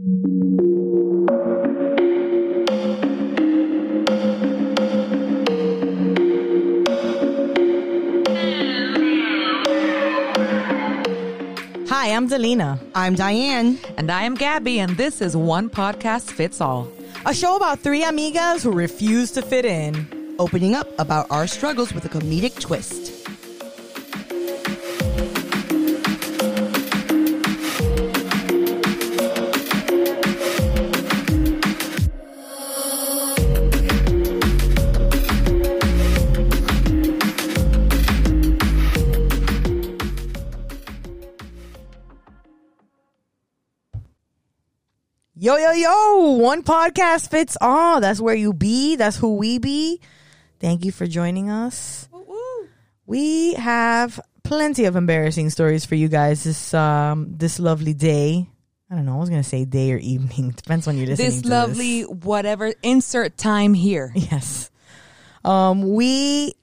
Hi, I'm Delina. I'm Diane. And I am Gabby, and this is One Podcast Fits All. A show about three amigas who refuse to fit in. Opening up about our struggles with a comedic twist. Yo, yo, yo. One podcast fits all. That's where you be. That's who we be. Thank you for joining us. We have plenty of embarrassing stories for you guys this um this lovely day. I don't know. I was gonna say day or evening. Depends when you're listening. This lovely, whatever, insert time here. Yes. Um, we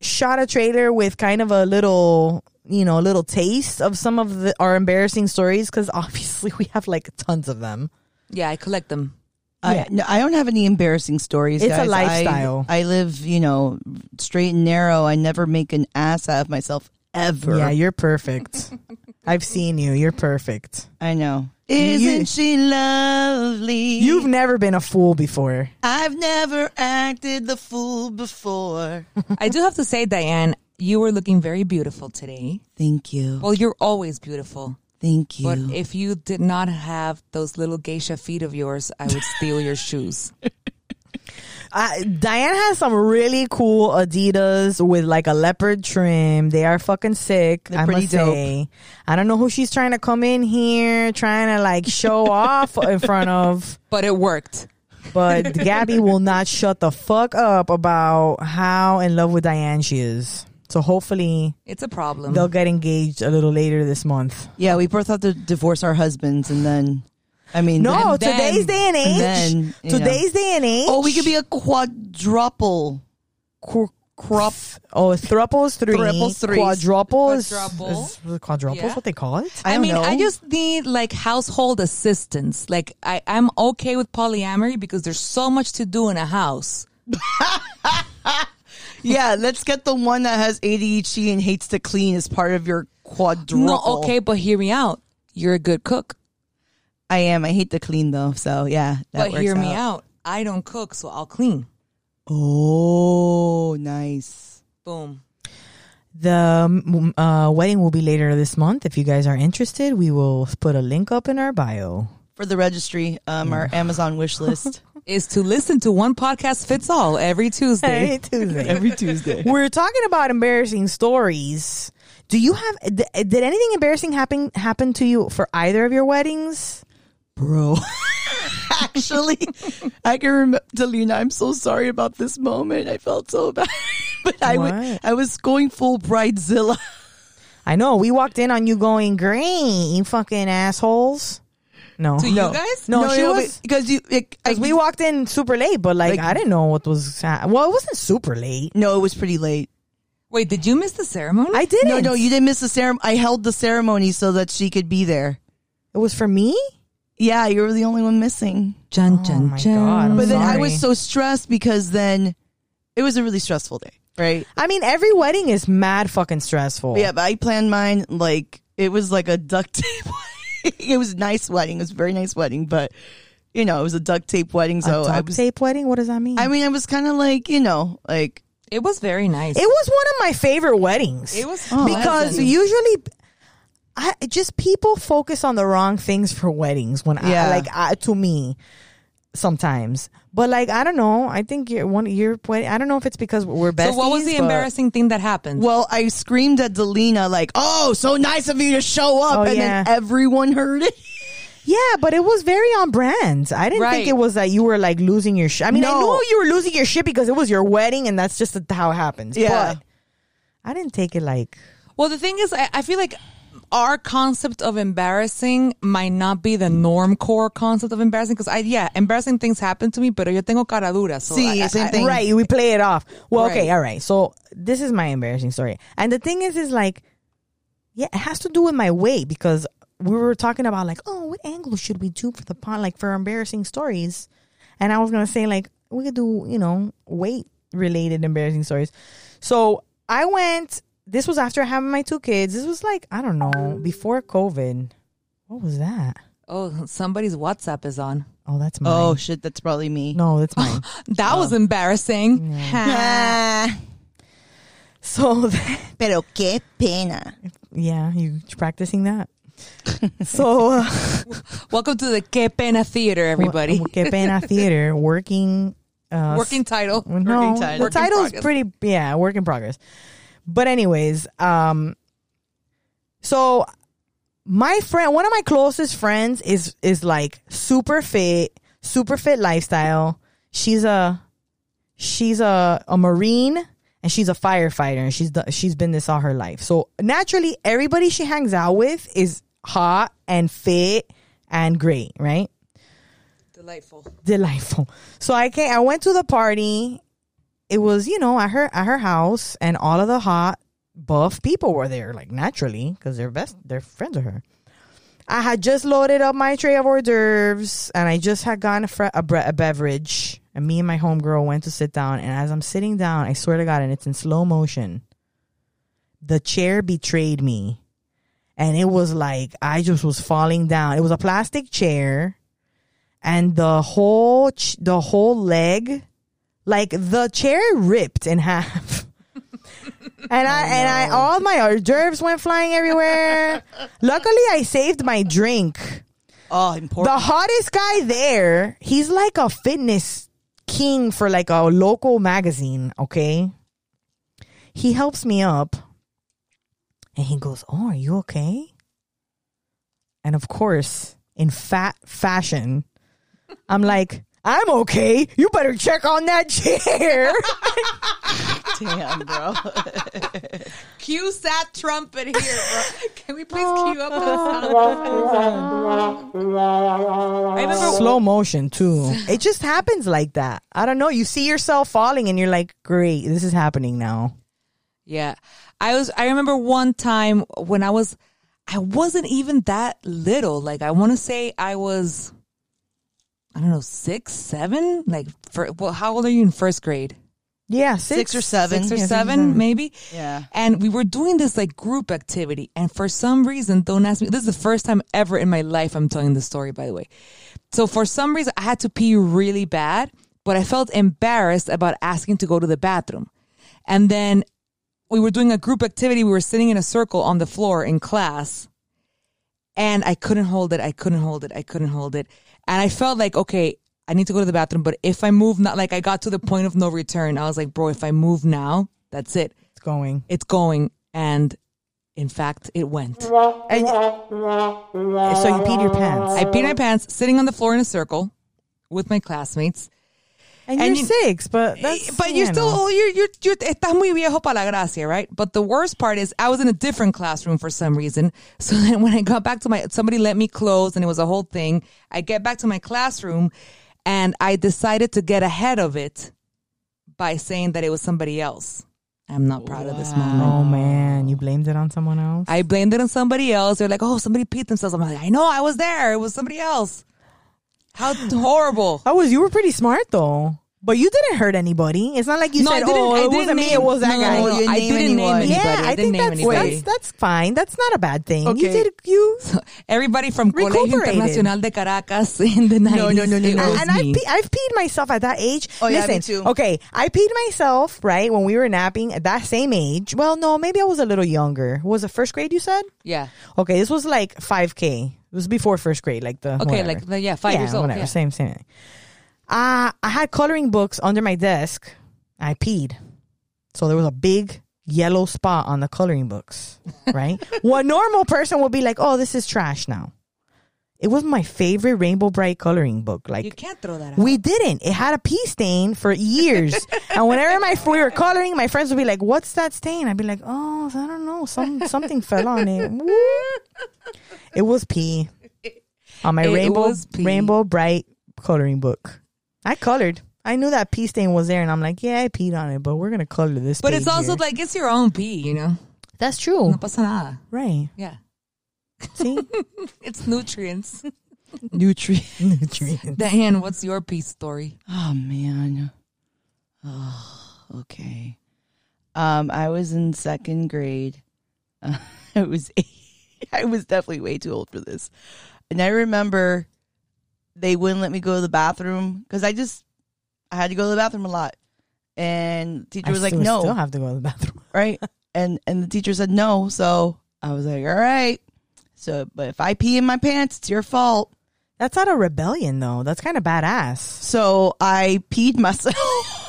shot a trailer with kind of a little, you know, a little taste of some of the, our embarrassing stories because obviously we have like tons of them. Yeah, I collect them. I, no, I don't have any embarrassing stories. It's a guys. I- lifestyle. I, live, you know, straight and narrow. I never make an ass out of myself ever. Yeah, you're perfect. I've seen you. You're perfect. I know. Isn't she lovely? You've never been a fool before. I've never acted the fool before. I do have to say, Diane, you were looking very beautiful today. Thank you. Well, you're always beautiful. Thank you. But if you did not have those little geisha feet of yours, I would steal your shoes. Uh, Diane has some really cool Adidas with like a leopard trim. They are fucking sick. They're I pretty must say. I don't know who she's trying to come in here trying to like show off in front of, But it worked. but Gabby will not shut the fuck up about how in love with Diane she is. So hopefully It's a problem. they'll get engaged a little later this month. yeah, we both have to divorce our husbands and then, I mean, No, then- today's day and age. and then, you know. today's day and age. oh, we could be a quadruple. Qu- crop. Oh, thruples three. Thruples threes. Quadruples. Quadruple. Is, is quadruples Yeah. what they call it? I I, mean, know. I just need like household assistance. Like I, I'm okay with polyamory because there's so much to do in a house. Yeah, let's get the one that has ADHD and hates to clean as part of your quadruple. No, okay, but hear me out. You're a good cook. I am. I hate to clean though, so yeah. That but works hear me out. I don't cook, so I'll clean. Oh, nice. Boom. The um, uh, wedding will be later this month. If you guys are interested, we will put a link up in our bio. For the registry, um, our Amazon wish list Is to listen to one podcast fits all every Tuesday. Hey, Tuesday. every Tuesday. We're talking about embarrassing stories. Do you have did anything embarrassing happen happen to you for either of your weddings? Bro, actually, I can remember, Delina, I'm so sorry about this moment. I felt so bad. but I, What? I was going full bridezilla. I know we walked in on you going green, you fucking assholes. No, To no, you guys? no, she was because you. It, I, Because we walked in super late, but like, Like- I didn't know what was. Ha- well, it wasn't super late. no, it was pretty late. Wait, did you miss the ceremony? I didn't. No, no, you didn't miss the ceremony. I held the ceremony so that she could be there. It was for me. Yeah, you were the only one missing. Jun, Oh jun, my jun. God, I'm But then I sorry. was so stressed because then it was a really stressful day, right? I mean, every wedding is mad fucking stressful. Yeah, but I planned mine like it was like a duct tape. wedding. it was a nice wedding. It was a very nice wedding, but you know, it was a duct tape wedding. A So I duct was. tape wedding. What does that mean? I mean, I was kind of like you know, like It was very nice. it was one of my favorite weddings. It was oh, because pleasant. usually. I just people focus on the wrong things for weddings when I like I, to me sometimes but like I don't know I think you're one your wedding I don't know if it's because we're besties So what was the but- embarrassing thing that happened? well, I screamed at Delina like, "Oh, so nice of you to show up!" Oh, and yeah. then everyone heard it. Yeah, but it was very on brand. I didn't think it was that you were like losing your shit. I mean, I No. knew you were losing your shit because it was your wedding and that's just how it happens. Yeah. But I didn't take it like Well, the thing is, I, I feel like our concept of embarrassing might not be the norm core concept of embarrassing because I yeah embarrassing things happen to me, pero yo tengo cara dura. So Sí, I- same I- thing. right. We play it off. Well, okay, all right. So this is my embarrassing story, and the thing is, is like, yeah, it has to do with my weight because we were talking about like, oh, what angle should we do for the pod, like for embarrassing stories? And I was gonna say like we could do, you know, weight related embarrassing stories. So I went. This was after having my two kids. This was like I don't know before COVID. What was that? Oh, somebody's WhatsApp is on. Oh, that's mine. Oh shit, that's probably me. no, that's mine. That was embarrassing. Ah, so pero qué pena. yeah, you practicing that. so uh, Welcome to the Que Pena Theater, everybody. Que Pena Theater working. Uh, Working title. No, Working title. the Work title's progress. pretty. Yeah, work in progress. But anyways, um, so my friend, one of my closest friends is is like super fit, super fit lifestyle. She's a she's a a marine and she's a firefighter and she's the, she's been this all her life. So naturally, everybody she hangs out with is hot and fit and great, right? Delightful. delightful. So I came, I went to the party. It was, you know, at her at her house, and all of the hot buff people were there, like naturally, because they're best, they're friends of her. I had just loaded up my tray of hors d'oeuvres, and I just had gotten a, a, bre- a beverage. And me and my homegirl went to sit down, and as I'm sitting down, I swear to God, and it's in slow motion. The chair betrayed me, and it was like I just was falling down. It was a plastic chair and the whole ch- the whole leg like the chair ripped in half. And i oh, and i all my hors d'oeuvres went flying everywhere. Luckily i saved my drink. Oh, important. the hottest guy there he's like a fitness king for like a local magazine okay? He helps me up and he goes oh are you okay? And of course in fat fashion i'm like i'm okay you better check on that chair Damn, bro. Cue that trumpet here, bro. Can we please cue up the sound? I remember slow motion too it just happens like that i don't know you see yourself falling and you're like great this is happening now Yeah. I was I remember one time when I was I wasn't even that little. Like I want to say I was I don't know, 6, 7, like for well how old are you in first grade? yeah six, Six or seven. 6 or Yeah, six or 7 seven. maybe? Yeah. And we were doing this like group activity and for some reason don't ask me this is the first time ever in my life I'm telling this story by the way. So for some reason I had to pee really bad, but I felt embarrassed about asking to go to the bathroom. And then we were doing a group activity. We were sitting in a circle on the floor in class and I couldn't hold it. I couldn't hold it. I couldn't hold it. And I felt like, okay, I need to go to the bathroom, but if I move, not like I got to the point of no return. I was like, bro, if I move now, that's it. it's going It's going. And in fact, it went. and so you peed your pants I peed my pants sitting on the floor in a circle with my classmates. And, and you're you- six but eh, that's but you're you still know. Oh, you're you're you're estás muy viejo para la gracia, right? But the worst part is I was in a different classroom for some reason. So then when I got back to my somebody let me close and it was a whole thing. I get back to my classroom and I decided to get ahead of it by saying that it was somebody else. I'm not proud of this moment. oh man you blamed it on someone else I blamed it on somebody else. They're like, "Oh, somebody peed themselves." I'm like, "I know, I was there. It was somebody else." How horrible! I was you were pretty smart though but you didn't hurt anybody it's not like you No, I said didn't- oh I it didn't wasn't me it was that no, no, guy no, Oh, you I didn't name anybody. yeah, I I, think name that's, that's that's fine. That's not a bad thing. You Okay. did you Everybody from Colegio. Internacional de Caracas in the 90s. No, no, no, no, no. and I've, pe- I've peed myself at that age. Oh, yeah, me too. okay, I peed myself right when we were napping at that same age. Well, no, maybe I was a little younger. Was it first grade? You said yeah. okay. This was like five k. It was before first grade, like the Okay, whatever. like the, yeah, five yeah, years old. whatever, yeah. same same. thing. Uh, I had coloring books under my desk. I peed, so there was a big yellow spot on the coloring books. Right, what normal person would be like, "Oh, this is trash." Now, it was my favorite Rainbow Brite coloring book. Like You can't throw that out. we didn't. It had a pee stain for years. and whenever my we were coloring, my friends would be like, "What's that stain?" I'd be like, "Oh, I don't know. Some something fell on it." it was pee on my It rainbow rainbow Brite coloring book. I colored. I knew that pee stain was there, and I'm like, "Yeah, I peed on it, but we're gonna color this." but it's also here." like it's your own pee, you know. that's true, No pasa nada. right? Yeah. See, It's nutrients. Nutrient. nutrients. Diane, what's your peace story? Oh man. Oh, okay. Um, I was in second grade. Uh, I was I was definitely way too old for this, and I remember they wouldn't let me go to the bathroom because I just I had to go to the bathroom a lot, and the teacher I was like, still, "No, still have to go to the bathroom. right?" And and the teacher said no, so I was like, "All right." So, but if I pee in my pants, it's your fault. That's not a rebellion, though. That's kind of badass. So I peed myself.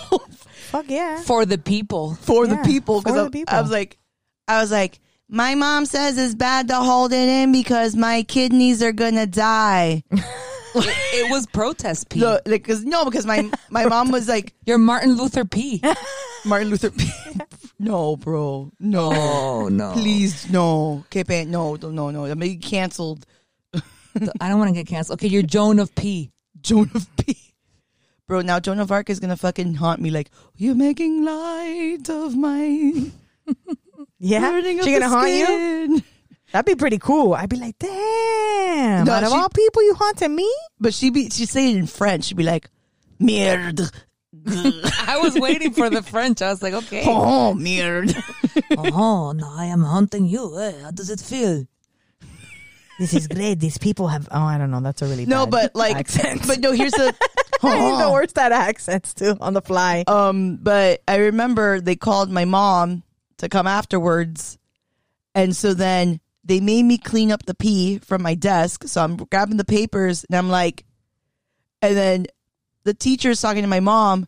Fuck yeah. For the people. for Yeah, the people for because the people. I was like, I was like, my mom says it's bad to hold it in because my kidneys are gonna die. It, it was protest pee. So, like, cause no, because my my mom was like You're Martin Luther P. Martin Luther. No, bro, no, Oh no. please, no, Kepe, no, no, no, I'm being canceled. I don't want to get canceled. Okay, you're Joan of P. Joan of P. Bro, now Joan of Arc is gonna fucking haunt me like you're making light of my Yeah. burning She the gonna haunt you? That'd be pretty cool. I'd be like, damn. No, out of she- all people, you haunting me? But she be she say it in French. She'd be like, merde. I was waiting for the French. I was like, okay. Oh, merde. Oh, no, I am hunting you. Eh, How does it feel? This is great. These people have. Oh, I don't know. That's a really No, bad but like, accent. but no. Here's the. the worst that accents too on the fly. Um, but I remember they called my mom to come afterwards, and so then they made me clean up the pee from my desk. So I'm grabbing the papers, and I'm like, and then the teacher's talking to my mom,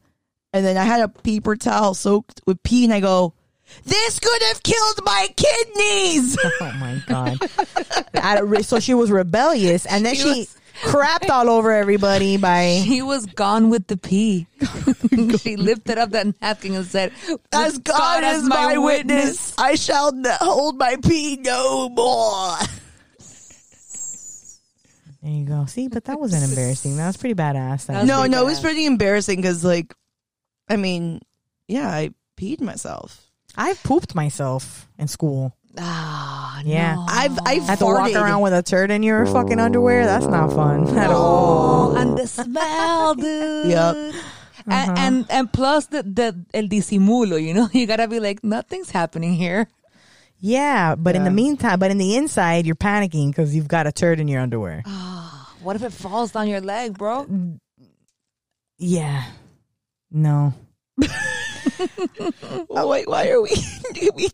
and then I had a paper towel soaked with pee, and I go, "This could have killed my kidneys." Oh my god! So she was rebellious, and then she, crapped all over everybody by. He was gone with the pee. she lifted up that napkin and said, As "With God, is my witness, I shall hold my pee no more. There you go. See, but that wasn't embarrassing. That was pretty badass. That was No, no, it was pretty embarrassing because, like, I mean, yeah, I peed myself. I've pooped myself in school. Ah, Yeah. no. I've I've Had to walk around with a turd in your fucking underwear. That's not fun at all. Oh, and the smell, dude. Yep. And, and and plus the the el disimulo, you know, you gotta be like nothing's happening here. Yeah, but in the meantime, but in the inside, you're panicking because you've got a turd in your underwear. Ah, what if it falls down your leg, bro? Yeah. No. Wait, why are we? we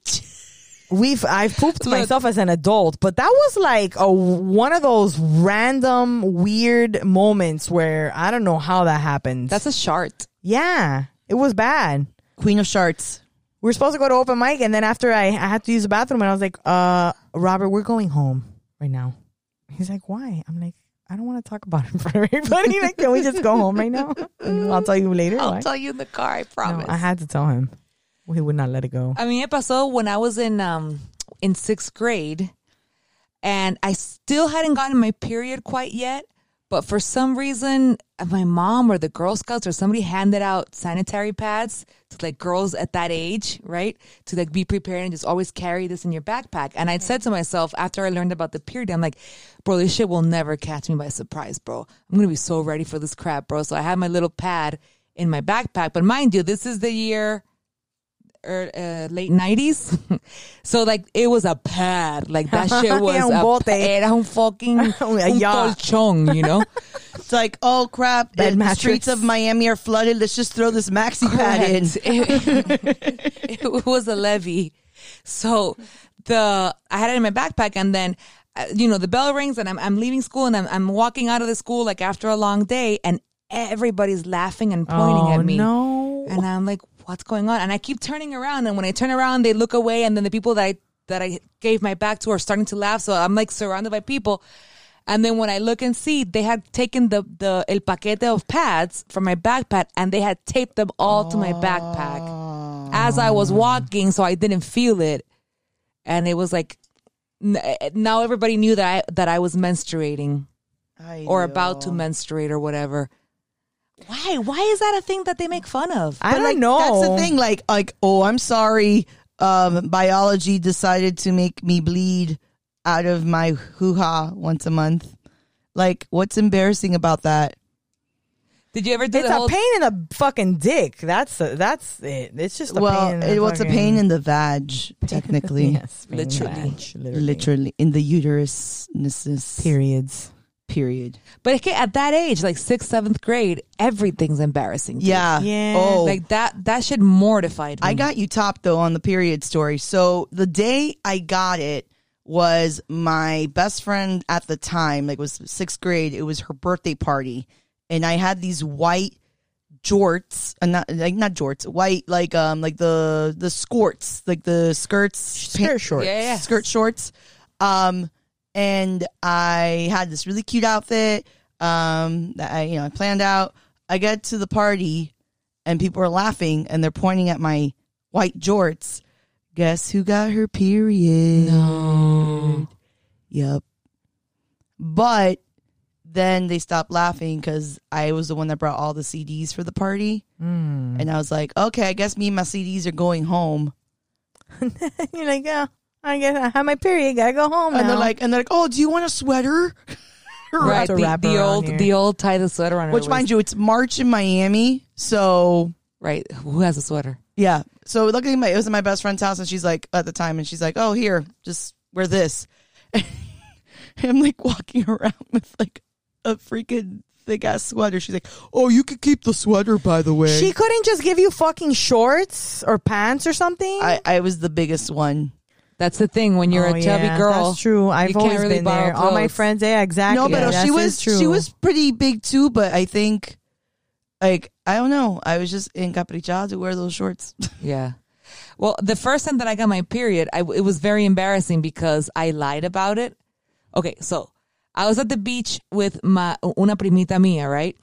We've I've pooped myself as an adult, but that was like a one of those random weird moments where I don't know how that happened. That's a shart. yeah, it was bad. Queen of Sharts. We were supposed to go to open mic, and then after I, I had to use the bathroom, and I was like, "Uh, Robert, we're going home right now." He's like, "Why?" I'm like, "I don't want to talk about it for everybody. like, can we just go home right now? And I'll tell you later." I'll Why?" tell you in the car, I No, promise. I had to tell him. He would not let it go. I mean, it pasó when I was in um in sixth grade, and I still hadn't gotten my period quite yet. But for some reason, my mom or the Girl Scouts or somebody handed out sanitary pads to like girls at that age, right? To like be prepared and just always carry this in your backpack. And I'd said to myself after I learned about the period, I'm like, bro, this shit will never catch me by surprise, bro. I'm gonna be so ready for this crap, bro. So I had my little pad in my backpack. But mind you, this is the year uh, late nineties. so like it was a pad. Like that shit was Un a bote. era un fucking un yacht. colchón, you know. It's like, oh crap, Bed the mattress. streets of Miami are flooded. Let's just throw this maxi pad in. It, it was a levee. So the I had it in my backpack, and then uh, you know the bell rings, and I'm I'm leaving school, and I'm I'm walking out of the school like after a long day, and everybody's laughing and pointing oh at me. no! And I'm like, what's going on? And I keep turning around, and when I turn around, they look away, and then the people that I that I gave my back to are starting to laugh. So I'm like surrounded by people. And then when I look and see, they had taken the the el paquete of pads from my backpack, and they had taped them all to my backpack as I was walking, so I didn't feel it. And it was like now everybody knew that I that I was menstruating or about to menstruate or whatever. Why? Why is that a thing that they make fun of? I But, don't like, know. That's the thing. Like, like, oh, I'm sorry. Um, biology decided to make me bleed. out of my hoo ha once a month. Like, what's embarrassing about that? Did you ever do It's the a whole? pain in the fucking dick. That's a, that's it. It's just a well, pain. In the it, well, it's a fucking- pain in the vag, technically, yes, pain in the Literally. vag, literally. literally in the uterus. Periods. Period. But okay, at that age, like sixth, seventh grade, everything's embarrassing. dude. Yeah. Yeah. Oh, Like that. That shit mortified me. I got you top though on the period story. So the day I got it was my best friend at the time, like it was sixth grade. It was her birthday party, and I had these white jorts, uh, not like not jorts, white like um like the the skirts, like the skirts, Skirt shorts. Yeah, yeah. skirt shorts. Um, and I had this really cute outfit. Um, that I you know I planned out. I get to the party, and people are laughing, and they're pointing at my white jorts. Guess who got her period? No. Yep. But then they stopped laughing because I was the one that brought all the CDs for the party, Mm. and I was like, okay, I guess me and my CDs are going home. You're like, yeah, I guess I have my period. Gotta go home And now. they're like, and they're like, oh, do you want a sweater? Right. The, the old, here. the old tie the sweater on. Which, waist. mind you, it's March in Miami, so right? Who has a sweater? yeah. So luckily, my it was at my best friend's house, and she's like at the time, and she's like, "Oh, here, just wear this." And I'm like walking around with like a freaking thick ass sweater. She's like, "Oh, you could keep the sweater, by the way." she couldn't just give you fucking shorts or pants or something. I, I was the biggest one. That's the thing when you're Oh, a chubby yeah, girl. That's true. I've can't always really been borrow there. All my friends, yeah, exactly. No, but That she was true. she was pretty big too. But I think, like, I don't know. I was just in encaprichada to wear those shorts. Yeah. Well, the first time that I got my period, I, it was very embarrassing because I lied about it. Okay, so I was at the beach with my una primita mía, right?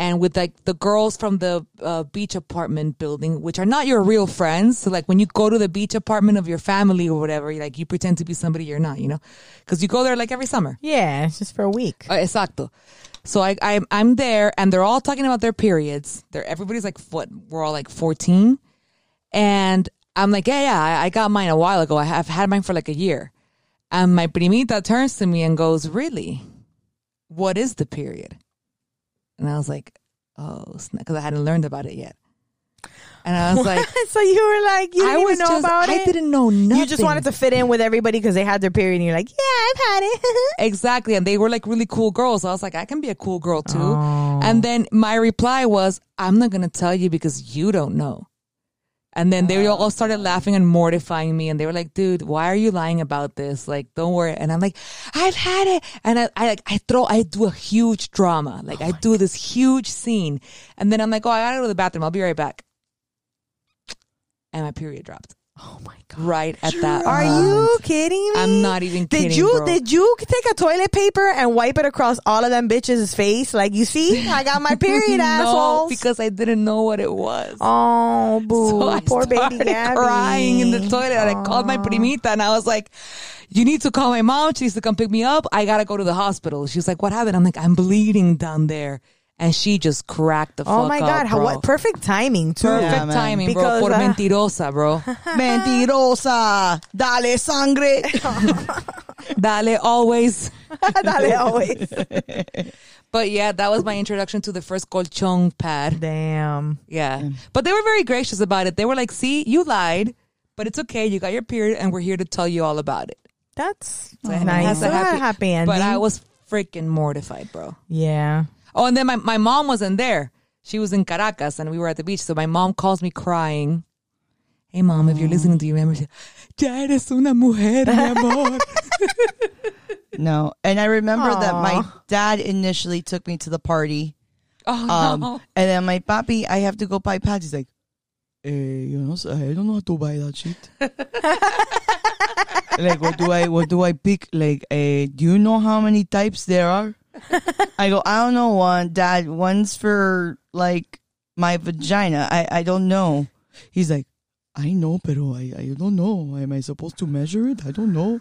And with like the girls from the uh, beach apartment building, which are not your real friends. So like when you go to the beach apartment of your family or whatever, like you pretend to be somebody you're not, you know, because you go there like every summer. Yeah, it's just for a week. Uh, exacto. So I, I I'm there and they're all talking about their periods. They're everybody's like what we're all like 14, and I'm like yeah yeah I, I got mine a while ago. I have had mine for like a year, and my primita turns to me and goes, "Really, what is the period?" And I was like, "Oh," because I hadn't learned about it yet. And I was like, so you were like, you didn't I know just, about I it. didn't know nothing. You just wanted to fit in with everybody because they had their period, and you're like, yeah, I've had it. Exactly. And they were like really cool girls. I was like, I can be a cool girl too. Oh. And then my reply was, I'm not going to tell you because you don't know. And then they all started laughing and mortifying me. And they were like, dude, why are you lying about this? Like, don't worry. And I'm like, I've had it. And I, I like, I throw, I do a huge drama. Like, oh I do this huge scene. And then I'm like, oh, I gotta go to the bathroom. I'll be right back. And my period dropped oh my god. right at that. Are moment. you kidding me? I'm not even kidding. Did you bro. did you take a toilet paper and wipe it across all of them bitches' face? Like you see, I got my period, no, assholes. because I didn't know what it was. oh, boo, So I poor baby Gabby. crying in the toilet. And I called my primita and I was like, you need to call my mom. She needs to come pick me up. I got to go to the hospital. She was like, what happened? I'm like, I'm bleeding down there. And she just cracked the fuck Oh my up, god, how bro. what perfect timing too. Perfect Yeah, man. timing, Because, bro. Por uh, mentirosa, bro. Mentirosa, dale sangre. Dale, always. Dale, always. But yeah, that was my introduction to the first colchon pad. Damn. Yeah. But they were very gracious about it. They were like, see, you lied, but it's okay. You got your period and we're here to tell you all about it. That's So it nice. has a So happy, happy ending. But I was freaking mortified, bro. yeah. Oh, and then my, my mom wasn't there. She was in Caracas and we were at the beach. So my mom calls me crying. Hey, mom, if you're listening, do you remember? She, Ya eres una mujer, mi amor. No, and I remember that my dad initially took me to the party. oh, Um, no. and then my papi, I have to go buy pads. He's like, eh, you know, I don't know how to buy that shit. like, what do I, what do I pick? Like, uh, do you know how many types there are? I go, I don't know one, dad. One's for like my vagina. I, I don't know. He's like, I know, pero I, I don't know. Am I supposed to measure it? I don't know.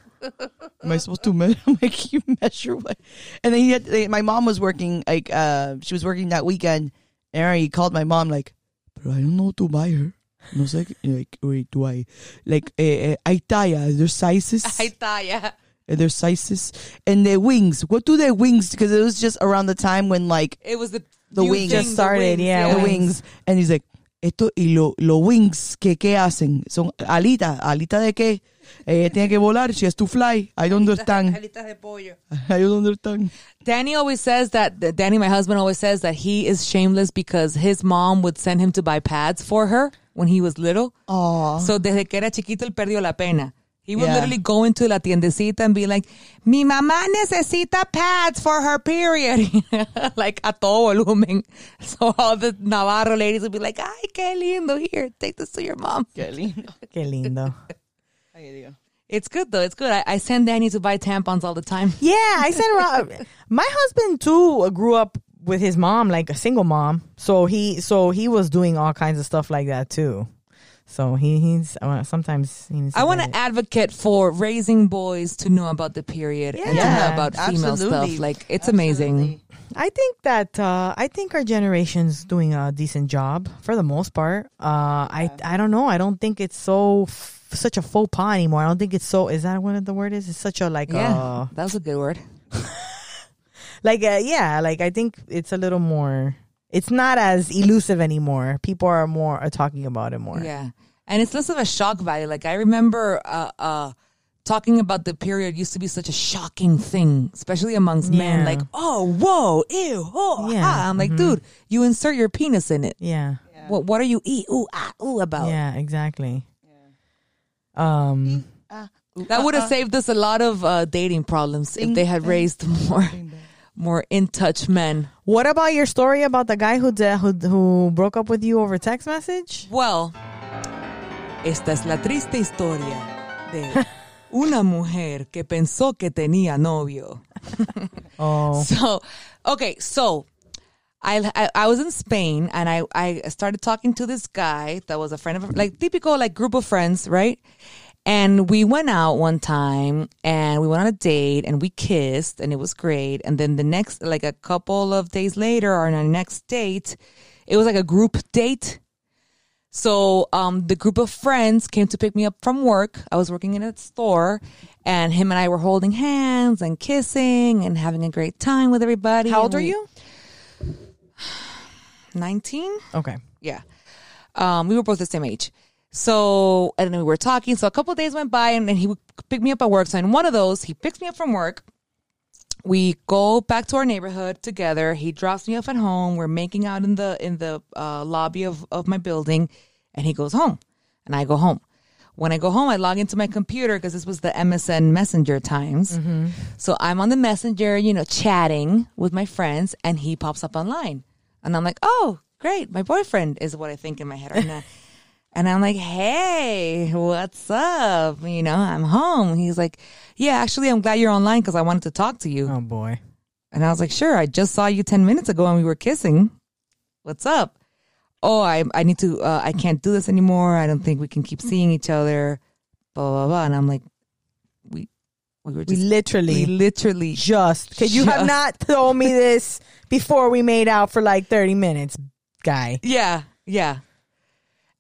Am I supposed to measure? I'm like, you measure what? And then he had, they, my mom was working, like, uh, she was working that weekend. And he called my mom, like, pero I don't know to buy her. No sé, like, like wait, do I, like, eh, eh, hay there's sizes. And Uh, their sizes and their wings. What do their wings? Because it was just around the time when like It was the The wings. Just started, yeah, the wings. wings. And he's like, esto y lo, los wings que qué hacen son alitas, alita de qué? Ella tiene que volar. She has to fly. I don't understand. I don't understand. Danny always says that, that Danny, my husband, always says that he is shameless because his mom would send him to buy pads for her when he was little. Aw. So desde que era chiquito él perdió la pena. He would Yeah. literally go into la tiendecita and be like, mi mamá necesita pads for her period. like a todo volumen. So all the Navarro ladies would be like, ay, qué lindo. Here, take this to your mom. Qué lindo. Qué lindo. It's good though. It's good. I, I send Danny to buy tampons all the time. Yeah, I send. My husband too grew up with his mom, like a single mom. So he, so he was doing all kinds of stuff like that too. So he, he's uh, sometimes he I want to advocate for raising boys to know about the period and to know about female absolutely. stuff. Like it's amazing. I think that uh, I think our generation's doing a decent job for the most part. Uh, I I don't know. I don't think it's so f- such a faux pas anymore. I don't think it's so. Is that what the word is? It's such a like Yeah, uh, that was a good word. like uh, yeah. Like I think it's a little more. It's not as elusive anymore. People are more are talking about it more. Yeah. And it's less of a shock value. Like I remember uh uh talking about the period used to be such a shocking thing, especially amongst men. Like, oh, whoa, ew, oh, Yeah. ah. I'm like, dude, you insert your penis in it. Yeah. What what are you eat? Ooh, ah, ooh about? Yeah. Exactly. Um. That would have saved us a lot of uh, dating problems if they had raised more more in touch men. What about your story about the guy who de- who who broke up with you over text message? Well, esta es la triste historia de una mujer que pensó que tenía novio. Oh. So, okay, so I, I I was in Spain and I I started talking to this guy that was a friend of like typical like group of friends, right? And we went out one time and we went on a date and we kissed and it was great. And then the next like a couple of days later on our next date, it was like a group date. So um, the group of friends came to pick me up from work. I was working in a store, and him and I were holding hands and kissing and having a great time with everybody. How old And are you? 19? Okay. Yeah. Um, we were both the same age. So, and then we were talking. So a couple of days went by and then he would pick me up at work. So in one of those, he picks me up from work. We go back to our neighborhood together. He drops me off at home. We're making out in the in the uh, lobby of, of my building, and he goes home, and I go home. When I go home, I log into my computer because this was the MSN Messenger times. So I'm on the Messenger, you know, chatting with my friends, and he pops up online, and I'm like, "Oh, great, my boyfriend is what I think in my head right now." And I'm like, hey, what's up? You know, I'm home. He's like, yeah, actually, I'm glad you're online because I wanted to talk to you. Oh boy. And I was like, sure, I just saw you 10 minutes ago and we were kissing. What's up? Oh, I, I need to, uh, I can't do this anymore. I don't think we can keep seeing each other. Blah, blah, blah. And I'm like, we, we were We literally we literally, just because you have not told me this before we made out for like 30 minutes guy yeah, yeah.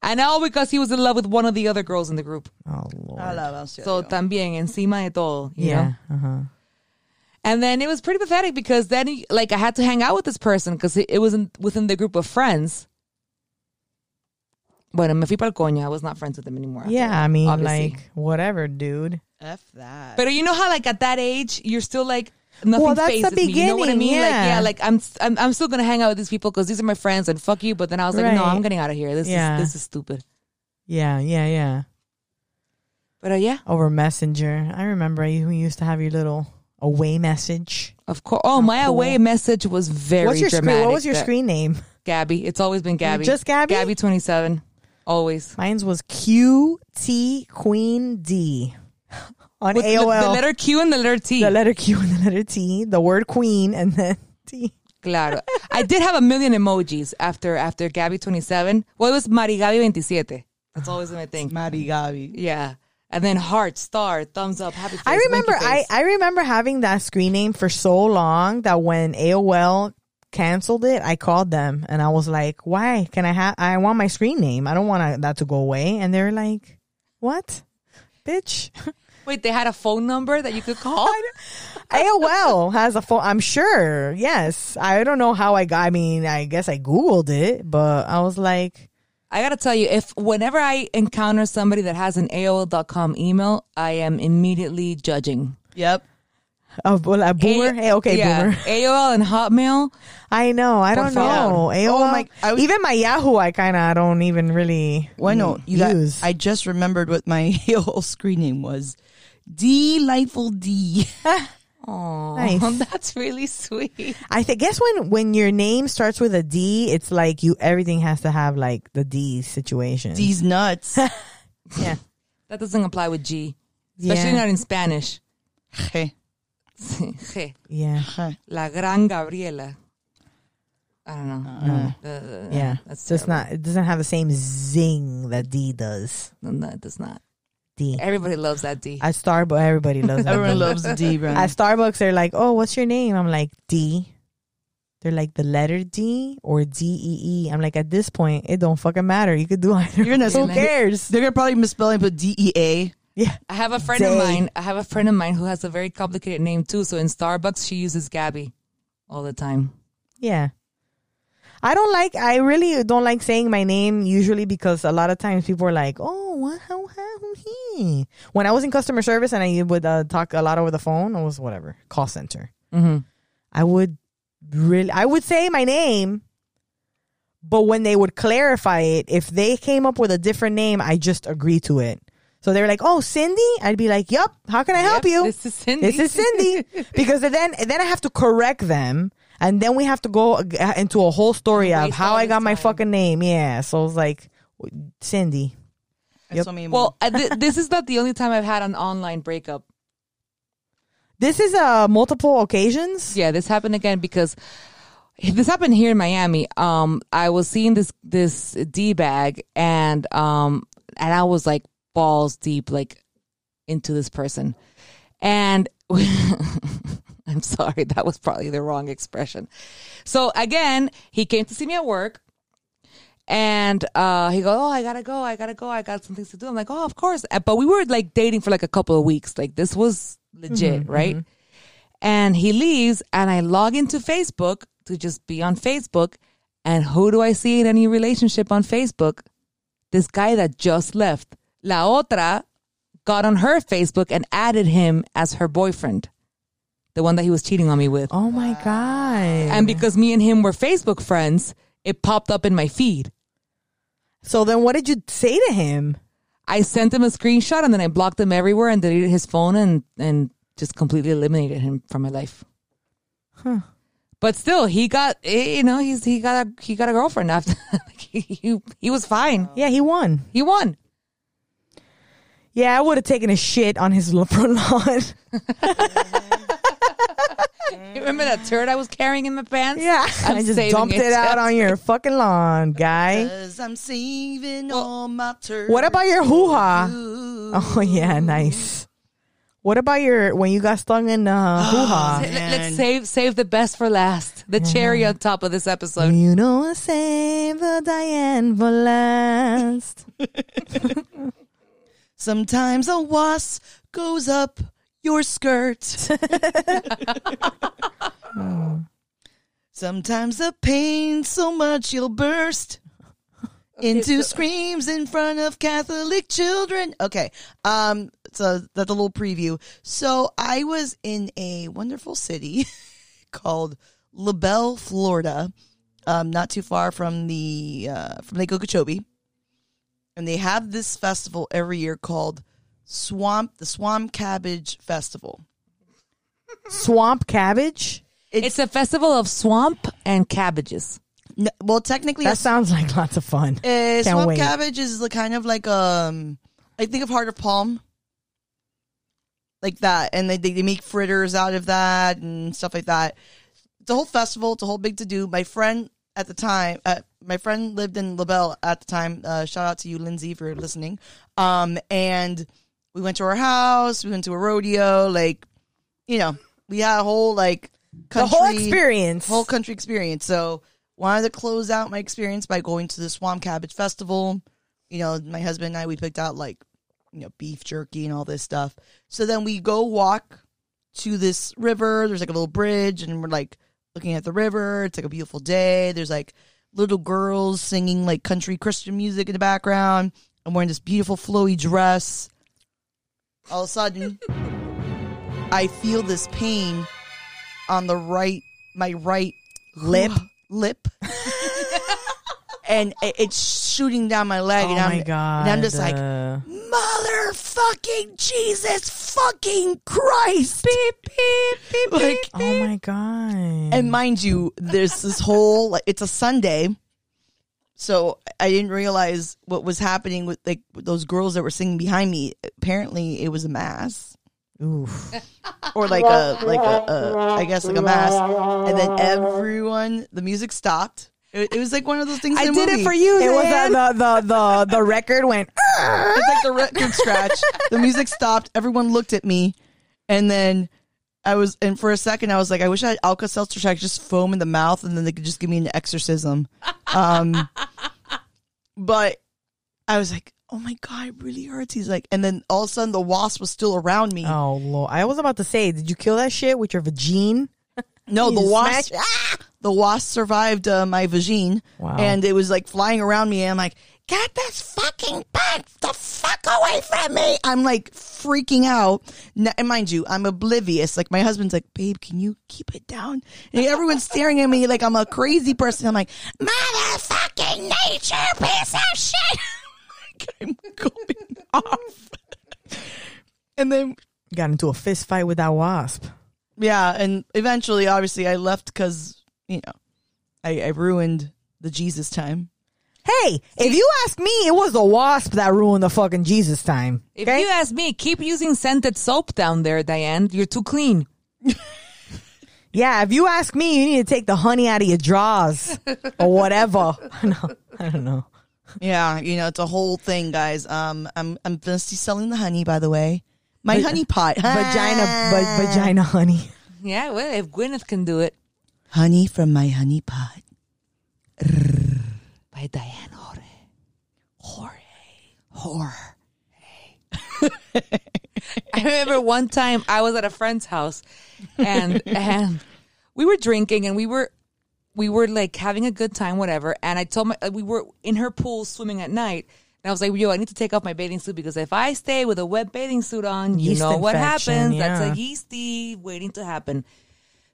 And all because he was in love with one of the other girls in the group. oh lord Alabanza a So también encima de todo, you know? yeah uh-huh And then it was pretty pathetic because then, he- like, I had to hang out with this person because it, it wasn't within the group of friends. Bueno, me fui para el coño. I was not friends with them anymore. yeah that, i mean obviously. like whatever dude F that. But you know how, like, at that age, you're still like, nothing Well, that's the phases me. You know what I beginning, mean? Like, yeah. yeah, like, I'm, I'm, I'm still going to hang out with these people because these are my friends and fuck you. But then I was like, no, I'm getting out of here. This Yeah. is, this is stupid. yeah yeah yeah But uh, yeah, over messenger i remember you used to have your little away message of course. Oh, my cool. away message was very what's your dramatic. screen what was your screen name Gabby. It's always been Gabby. just Gabby? Gabby 27. Always. Mine's was QT Queen D on With the- AOL. The, letter Q and the letter T. the letter Q and the letter T, the word queen, and then T. Claro. I did have a million emojis after after Gabby 27. Well, it was Marigabi 27. That's always my thing. Mari Gabi. Yeah. And then heart, star, thumbs up, happy face. I remember winky I. I remember having that screen name for so long that when AOL canceled it, I called them and I was like, "Why can I have? I want my screen name. I don't want that to go away." And they're like, "What, bitch? Wait, they had a phone number that you could call? AOL has a phone. I'm sure. Yes. I don't know how I got. I mean, I guess I googled it, but I was like, I gotta tell you, if whenever I encounter somebody that has an AOL.com email, I am immediately judging. Yep. a, a boomer. hey, okay, yeah, boomer. AOL and Hotmail. I know. I don't know. Oh, AOL. Oh, my- I was- even my Yahoo, I kind of don't even really. Why no? You got, use. I just remembered what my whole screen name was. Delightful D. Oh, Nice. that's really sweet. I th- guess when when your name starts with a D, it's like you everything has to have like the D situation. D's nuts. Yeah. That doesn't apply with G, especially Yeah. not in Spanish. Hey. Je, Yeah. La gran Gabriela. I don't know. Uh, Yeah. that's so it's terrible. not. It doesn't have the same zing that D does. No, no, it does not. D. Everybody loves that D. At Starbucks, everybody loves that. Everyone D. loves the D, bro. At Starbucks, they're like, "Oh, what's your name?" I'm like, "D." They're like the letter D or D E E. I'm like, at this point, it don't fucking matter. You could do either. You're gonna- Who cares? They're gonna probably misspell and put D E A. Yeah. I have a friend of mine. I have a friend of mine who has a very complicated name too. So in Starbucks, she uses Gabby all the time. Yeah. I don't like, I really don't like saying my name usually because a lot of times people are like, oh, what, how, how, he. When I was in customer service and I would uh, talk a lot over the phone, it was whatever, call center. Mm-hmm. I would really, I would say my name, but when they would clarify it, if they came up with a different name, I just agree to it. So they were like, "Oh, Cindy," I'd be like, "Yep, how can I help you?" This is Cindy. This is Cindy. because then then I have to correct them, and then we have to go into a whole story of how I this got my fucking name. Yeah, so it's like Cindy. That's what well, uh, th- this is not the only time I've had an online breakup. This is uh multiple occasions. Yeah, this happened again because this happened here in Miami. Um, I was seeing this this d bag, and um, and I was like balls deep, like into this person, and I'm sorry, that was probably the wrong expression. So again, he came to see me at work. And uh, he goes, oh, I gotta go, I gotta go, I got some things to do. I'm like, oh, of course. Uh, But we were like dating for like a couple of weeks. Like this was legit, right? And he leaves, and I log into Facebook to just be on Facebook. And who do I see in any relationship on Facebook? This guy that just left. La otra got on her Facebook and added him as her boyfriend, the one that he was cheating on me with. Oh my god! And because me and him were Facebook friends, it popped up in my feed. so then, what did you say to him? I sent him a screenshot and then I blocked him everywhere and deleted his phone and and just completely eliminated him from my life. But still, he got eh, you know he's he got a he got a girlfriend after he, he he was fine. Yeah, he won. He won. Yeah, I would have taken a shit on his front lawn. You remember that turd I was carrying in my pants? yeah, I'm I just dumped it, out on your fucking lawn, guy. Cause I'm saving all my turds. What about your hoo ha? Oh yeah, nice. What about your when you got stung in uh, hoo ha? Let- Man. Let's save save the best for last. The cherry on top of this episode. You know save the Diane for last. Sometimes a wasp goes up your skirt. Sometimes the pain so much you'll burst into screams in front of Catholic children. Okay, um, so that's a little preview. So I was in a wonderful city called LaBelle, Florida, um, not too far from the uh, from Lake Okeechobee, and they have this festival every year called Swamp the Swamp Cabbage Festival. Swamp cabbage. It's a festival of swamp and cabbages. No, well, technically, That it's- sounds like lots of fun. Uh, Can't swamp wait. cabbage is like kind of like um, I think of heart of palm, like that, and they they they make fritters out of that and stuff like that. It's a whole festival. It's a whole big to do. My friend at the time, uh, my friend lived in LaBelle at the time. Uh, shout out to you, Lindsay, if you're listening. Um, and we went to her house. We went to a rodeo. Like, you know, we had a whole like The whole country- experience. whole country experience. So wanted to close out my experience by going to the Swamp Cabbage Festival. You know, my husband and I we picked out like you know, beef jerky and all this stuff. So then we go walk to this river. There's like a little bridge, and we're like looking at the river. It's like a beautiful day. There's like little girls singing like country Christian music in the background. I'm wearing this beautiful flowy dress. All of a sudden, I feel this pain on the right, my right lip, lip, and it- it's shooting down my leg. Oh and I'm, my god! And I'm just like, uh, motherfucking Jesus fucking Christ. Beep, beep, beep, like, oh my god! and mind you, there's this whole, like, it's a Sunday. So I didn't realize what was happening with like with those girls that were singing behind me. Apparently, it was a mass Oof. or like a like a, a I guess like a mass, and then everyone the music stopped. It, it was like one of those things. I in did movie. it for you. It was Zayn. the, the the the the record went. Ah! It's like the record scratch. The music stopped. Everyone looked at me, and then I was. And for a second, I was like, I wish I had Alka Seltzer. I could just foam in the mouth, and then they could just give me an exorcism. Um, but I was like, oh my god, it really hurts. He's like, and then all of a sudden, the wasp was still around me. Oh lord! I was about to say, did you kill that shit with your vagine? no, the wasp. Ah! The wasp survived uh, my vagine, Wow. and it was like flying around me. And I'm like, get this fucking bug the fuck away from me! I'm like freaking out. And mind you, I'm oblivious. Like my husband's like, babe, can you keep it down? And everyone's staring at me like I'm a crazy person. I'm like, motherfucking nature, piece of shit. like I'm going off. and then Got into a fist fight with that wasp. yeah, and eventually, obviously, I left because you know, I, I ruined the Jesus time. Hey, if you ask me, it was the wasp that ruined the fucking Jesus time. If Okay? you ask me, keep using scented soap down there, Diane. You're too clean. yeah, if you ask me, you need to take the honey out of your drawers or whatever. no, I don't know. Yeah, you know, it's a whole thing, guys. Um, I'm I'm gonna be selling the honey, by the way. My honey pot, Vagina, va- vagina honey. Yeah, well, if Gwyneth can do it. honey from my honey pot. By Diane Jorge. Jorge. Jorge. I remember one time I was at a friend's house and and we were drinking and we were we were like having a good time, whatever. And I told my uh, we were in her pool swimming at night. And I was like, yo, I need to take off my bathing suit because if I stay with a wet bathing suit on, you Yeast know what happens. yeah. That's a yeasty waiting to happen.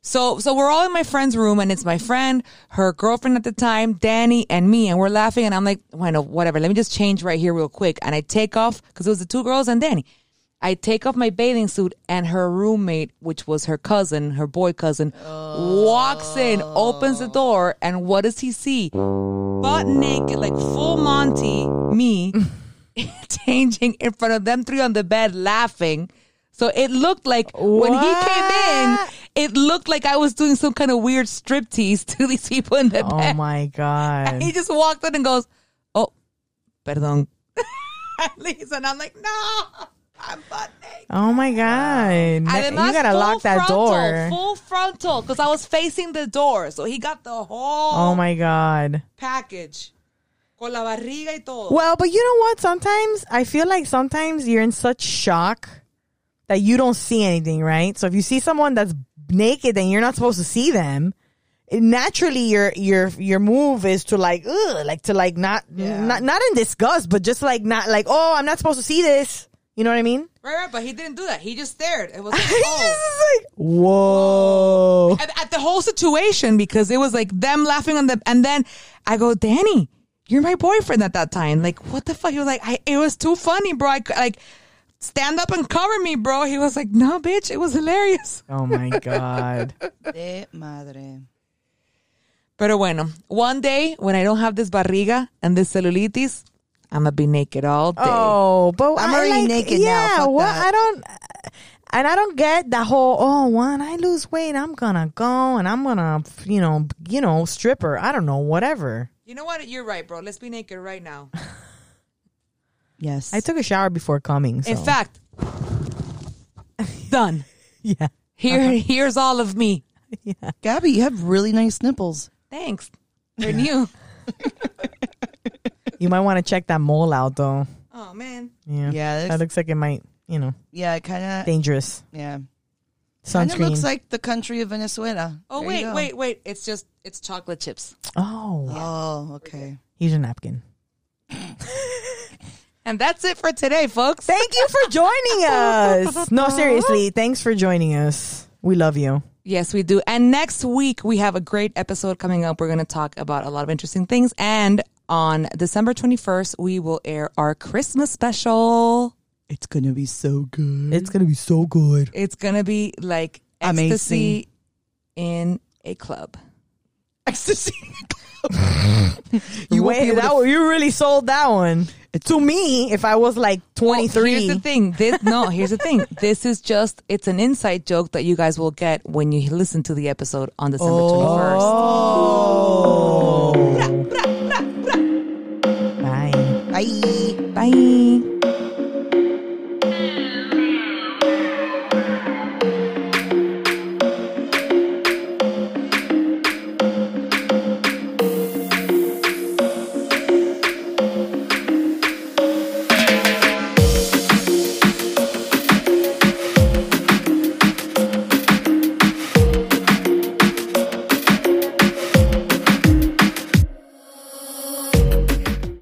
So so we're all in my friend's room and it's my friend, her girlfriend at the time, Danny, and me, and we're laughing and I'm like, bueno, whatever. Let me just change right here real quick. And I take off because it was the two girls and Danny. I take off my bathing suit and her roommate, which was her cousin, her boy cousin, walks in, opens the door, and what does he see? Butt naked, like full Monty, me, changing in front of them three on the bed laughing. So it looked like when he came in, What? It looked like I was doing some kind of weird striptease to these people in the Oh bed. my god. He just walked in and goes, "Oh, perdón." and leaves, and I'm like, "No, I'm butt naked." Oh my god. Además, you gotta lock that frontal, door. Full frontal, because I was facing the door, so he got the whole Oh my god. package, con la barriga y todo. Well, but you know what? Sometimes I feel like sometimes you're in such shock that you don't see anything, right? So if you see someone that's naked and you're not supposed to see them, naturally your your your move is to like ugh, like to like not not not in disgust, but just like not like oh I'm not supposed to see this. You know what I mean? right, right, but he didn't do that. He just stared. It was like, oh. like whoa. at, at the whole situation because it was like them laughing on the and then I go, Danny, you're my boyfriend at that time. Like, what the fuck? He was like, I, it was too funny, bro. I, like, stand up and cover me, bro. He was like, no, bitch, it was hilarious. Oh my god. De madre. Pero bueno, one day when I don't have this barriga and this cellulitis, I'm gonna be naked all day. Oh, but I'm I already like- naked now. Yeah, Fuck what that. I don't, and I don't get the whole. Oh, when I lose weight, I'm gonna go and I'm gonna, you know, you know, stripper. I don't know, whatever. You know what? You're right, bro. Let's be naked right now. Yes. I took a shower before coming. So. In fact, done. yeah, Here, here's all of me. Yeah. Gabby, you have really nice nipples. Thanks. They're new. you might want to check that mole out though. Oh man. Yeah. Yeah, That that's- looks like it might, you know, Yeah, it kind of. dangerous. Yeah, kind of looks like the country of Venezuela. Oh There wait, wait, wait. It's just it's chocolate chips. oh, Oh, okay. here's a napkin. And that's it for today, folks. Thank you for joining us. No, seriously, thanks for joining us. We love you. Yes, we do. And next week we have a great episode coming up. We're going to talk about a lot of interesting things. And on December 21st, we will air our Christmas special. It's gonna be so good. It's gonna be so good. It's going to be like Amazing. ecstasy in a club ecstasy. you Wait, that to... you really sold that one to me. If I was like twenty three, well, here's the thing. This no, here's the thing. This is just it's an inside joke that you guys will get when you listen to the episode on December twenty first. Oh. oh. Bye. Bye. Bye.